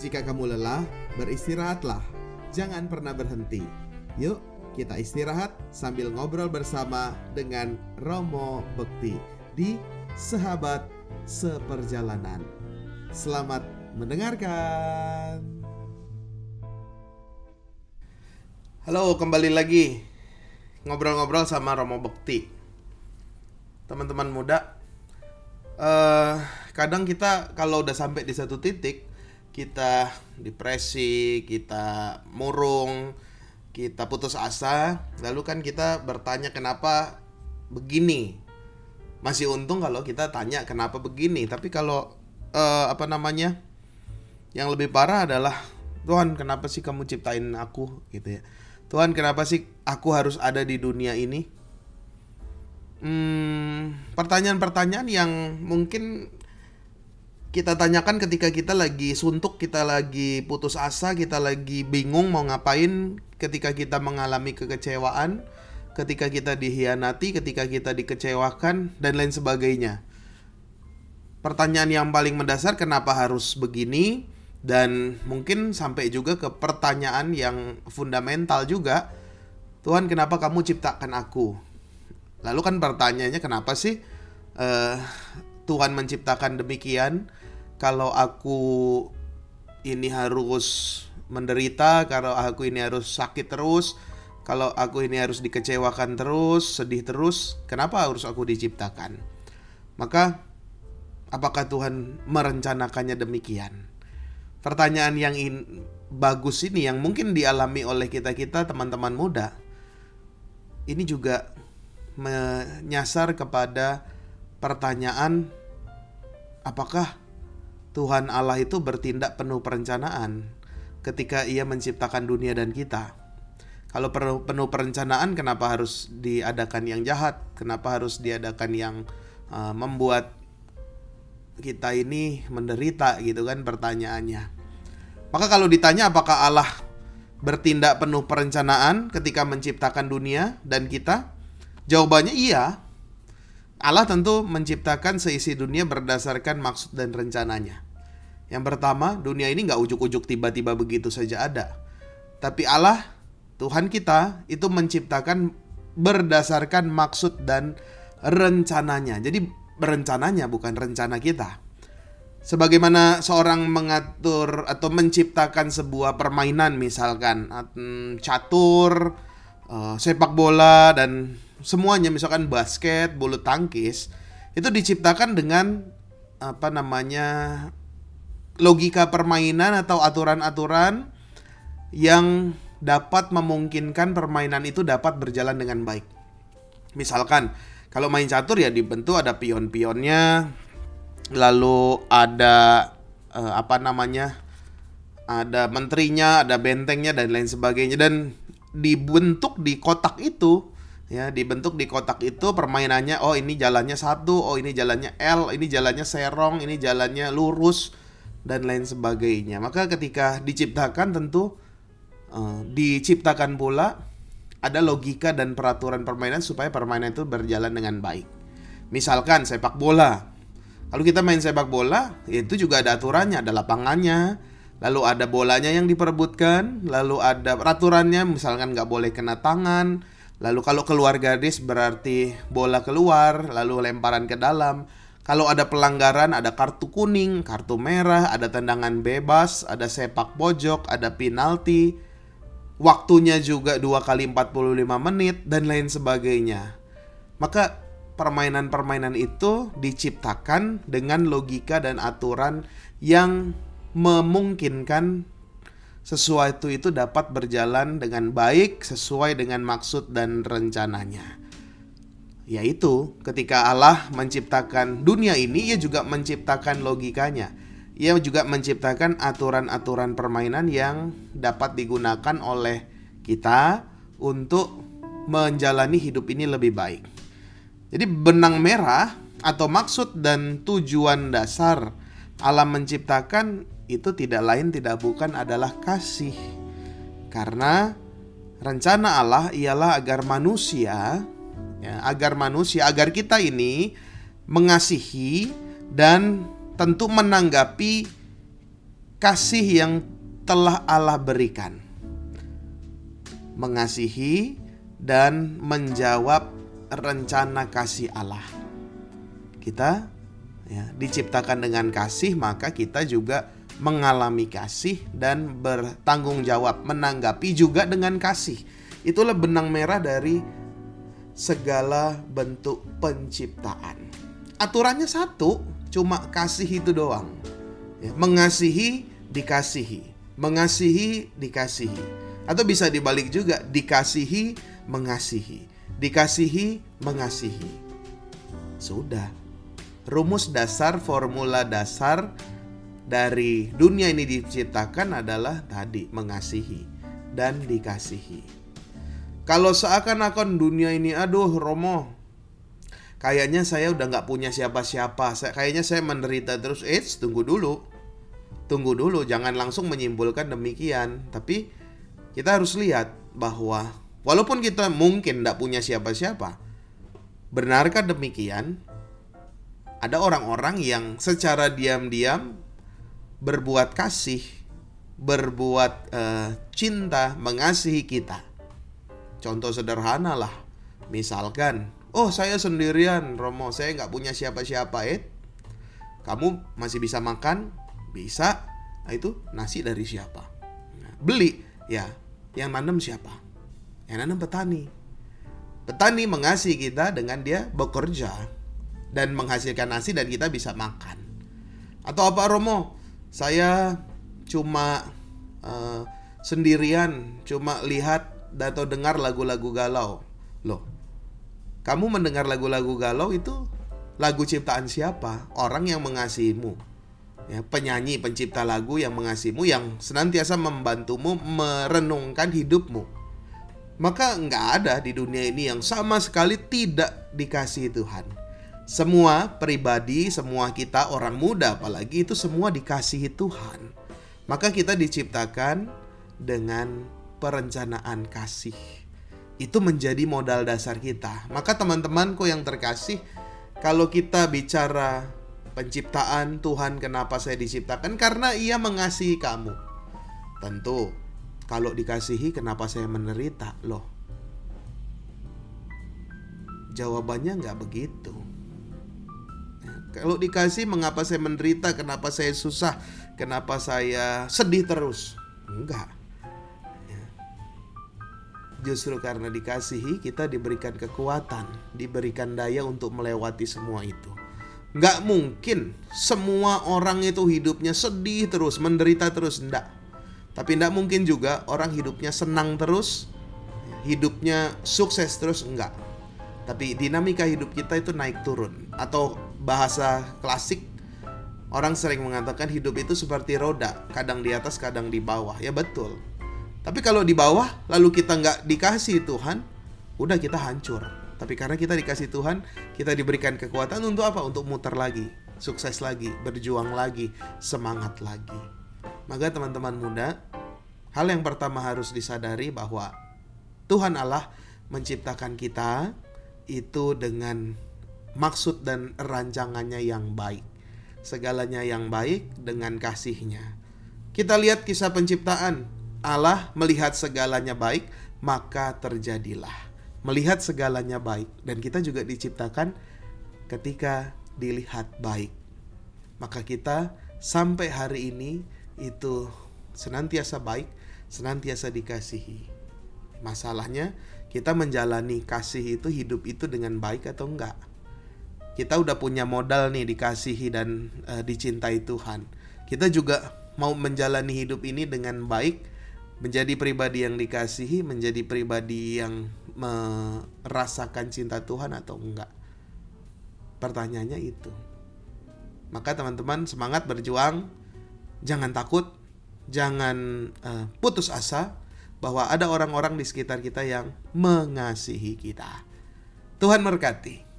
Jika kamu lelah, beristirahatlah. Jangan pernah berhenti. Yuk, kita istirahat sambil ngobrol bersama dengan Romo Bekti di Sahabat Seperjalanan. Selamat mendengarkan. Halo, kembali lagi ngobrol-ngobrol sama Romo Bekti. Teman-teman muda, eh kadang kita kalau udah sampai di satu titik, kita depresi, kita murung, kita putus asa, lalu kan kita bertanya kenapa begini. Masih untung kalau kita tanya kenapa begini, tapi kalau eh, apa namanya? Yang lebih parah adalah Tuhan, kenapa sih kamu ciptain aku gitu ya. Tuhan, kenapa sih aku harus ada di dunia ini? Hmm, pertanyaan-pertanyaan yang mungkin kita tanyakan ketika kita lagi suntuk, kita lagi putus asa, kita lagi bingung mau ngapain, ketika kita mengalami kekecewaan, ketika kita dihianati, ketika kita dikecewakan, dan lain sebagainya. Pertanyaan yang paling mendasar, kenapa harus begini? Dan mungkin sampai juga ke pertanyaan yang fundamental juga, Tuhan, kenapa kamu ciptakan aku? Lalu kan pertanyaannya, kenapa sih eh, Tuhan menciptakan demikian? Kalau aku ini harus menderita, kalau aku ini harus sakit terus, kalau aku ini harus dikecewakan terus, sedih terus, kenapa harus aku diciptakan? Maka, apakah Tuhan merencanakannya demikian? Pertanyaan yang in, bagus ini yang mungkin dialami oleh kita-kita teman-teman muda. Ini juga menyasar kepada pertanyaan apakah Tuhan Allah itu bertindak penuh perencanaan ketika ia menciptakan dunia dan kita. Kalau penuh, perencanaan kenapa harus diadakan yang jahat? Kenapa harus diadakan yang uh, membuat kita ini menderita gitu kan pertanyaannya. Maka kalau ditanya apakah Allah bertindak penuh perencanaan ketika menciptakan dunia dan kita? Jawabannya iya. Allah tentu menciptakan seisi dunia berdasarkan maksud dan rencananya. Yang pertama, dunia ini nggak ujuk-ujuk tiba-tiba begitu saja ada. Tapi Allah, Tuhan kita, itu menciptakan berdasarkan maksud dan rencananya. Jadi berencananya bukan rencana kita. Sebagaimana seorang mengatur atau menciptakan sebuah permainan misalkan mm, catur, uh, sepak bola dan semuanya misalkan basket, bulu tangkis itu diciptakan dengan apa namanya logika permainan atau aturan-aturan yang dapat memungkinkan permainan itu dapat berjalan dengan baik. Misalkan kalau main catur ya dibentuk ada pion-pionnya, lalu ada uh, apa namanya ada menterinya ada bentengnya dan lain sebagainya dan dibentuk di kotak itu ya dibentuk di kotak itu permainannya oh ini jalannya satu oh ini jalannya L ini jalannya serong ini jalannya lurus dan lain sebagainya. Maka ketika diciptakan tentu uh, diciptakan pula ada logika dan peraturan permainan supaya permainan itu berjalan dengan baik. Misalkan sepak bola. Kalau kita main sepak bola, itu juga ada aturannya, ada lapangannya, lalu ada bolanya yang diperebutkan, lalu ada peraturannya, misalkan nggak boleh kena tangan, lalu kalau keluar garis berarti bola keluar, lalu lemparan ke dalam. Kalau ada pelanggaran, ada kartu kuning, kartu merah, ada tendangan bebas, ada sepak pojok, ada penalti, waktunya juga 2 kali 45 menit, dan lain sebagainya. Maka permainan-permainan itu diciptakan dengan logika dan aturan yang memungkinkan sesuatu itu dapat berjalan dengan baik sesuai dengan maksud dan rencananya. Yaitu ketika Allah menciptakan dunia ini, ia juga menciptakan logikanya. Ia juga menciptakan aturan-aturan permainan yang dapat digunakan oleh kita untuk menjalani hidup ini lebih baik. Jadi benang merah atau maksud dan tujuan dasar alam menciptakan itu tidak lain tidak bukan adalah kasih. Karena rencana Allah ialah agar manusia ya, agar manusia agar kita ini mengasihi dan tentu menanggapi kasih yang telah Allah berikan. Mengasihi dan menjawab rencana kasih Allah. Kita ya, diciptakan dengan kasih, maka kita juga mengalami kasih dan bertanggung jawab menanggapi juga dengan kasih. Itulah benang merah dari segala bentuk penciptaan. Aturannya satu, cuma kasih itu doang. Ya, mengasihi, dikasihi. Mengasihi, dikasihi. Atau bisa dibalik juga, dikasihi, mengasihi. Dikasihi, mengasihi. Sudah. Rumus dasar, formula dasar dari dunia ini diciptakan adalah tadi mengasihi dan dikasihi. Kalau seakan-akan dunia ini, aduh Romo, kayaknya saya udah nggak punya siapa-siapa. Kayaknya saya menderita terus. Eh, tunggu dulu tunggu dulu, jangan langsung menyimpulkan demikian. Tapi kita harus lihat bahwa walaupun kita mungkin tidak punya siapa-siapa, benarkah demikian? Ada orang-orang yang secara diam-diam berbuat kasih, berbuat uh, cinta, mengasihi kita. Contoh sederhana lah, misalkan, oh saya sendirian, Romo, saya nggak punya siapa-siapa, eh, kamu masih bisa makan, bisa. Nah, itu nasi dari siapa? Nah, beli, ya. Yang nanam siapa? Yang nanam petani. Petani mengasihi kita dengan dia bekerja dan menghasilkan nasi dan kita bisa makan. Atau apa Romo? Saya cuma uh, sendirian, cuma lihat atau dengar lagu-lagu galau. Loh, kamu mendengar lagu-lagu galau itu lagu ciptaan siapa? Orang yang mengasihimu ya, penyanyi pencipta lagu yang mengasihimu yang senantiasa membantumu merenungkan hidupmu maka nggak ada di dunia ini yang sama sekali tidak dikasih Tuhan semua pribadi semua kita orang muda apalagi itu semua dikasihi Tuhan maka kita diciptakan dengan perencanaan kasih itu menjadi modal dasar kita maka teman-temanku yang terkasih kalau kita bicara penciptaan Tuhan kenapa saya diciptakan karena ia mengasihi kamu. Tentu kalau dikasihi kenapa saya menderita loh. Jawabannya nggak begitu. Kalau dikasih mengapa saya menderita, kenapa saya susah, kenapa saya sedih terus? Enggak. Ya. Justru karena dikasihi kita diberikan kekuatan, diberikan daya untuk melewati semua itu. Nggak mungkin semua orang itu hidupnya sedih terus, menderita terus, enggak. Tapi enggak mungkin juga orang hidupnya senang terus, hidupnya sukses terus, enggak. Tapi dinamika hidup kita itu naik turun. Atau bahasa klasik, orang sering mengatakan hidup itu seperti roda, kadang di atas, kadang di bawah. Ya betul. Tapi kalau di bawah, lalu kita nggak dikasih Tuhan, udah kita hancur tapi karena kita dikasih Tuhan, kita diberikan kekuatan untuk apa? Untuk muter lagi, sukses lagi, berjuang lagi, semangat lagi. Maka teman-teman muda, hal yang pertama harus disadari bahwa Tuhan Allah menciptakan kita itu dengan maksud dan rancangannya yang baik. Segalanya yang baik dengan kasihnya. Kita lihat kisah penciptaan. Allah melihat segalanya baik, maka terjadilah melihat segalanya baik dan kita juga diciptakan ketika dilihat baik. Maka kita sampai hari ini itu senantiasa baik, senantiasa dikasihi. Masalahnya kita menjalani kasih itu hidup itu dengan baik atau enggak. Kita udah punya modal nih dikasihi dan uh, dicintai Tuhan. Kita juga mau menjalani hidup ini dengan baik, menjadi pribadi yang dikasihi, menjadi pribadi yang merasakan cinta Tuhan atau enggak? Pertanyaannya itu. Maka teman-teman semangat berjuang, jangan takut, jangan uh, putus asa bahwa ada orang-orang di sekitar kita yang mengasihi kita. Tuhan memberkati.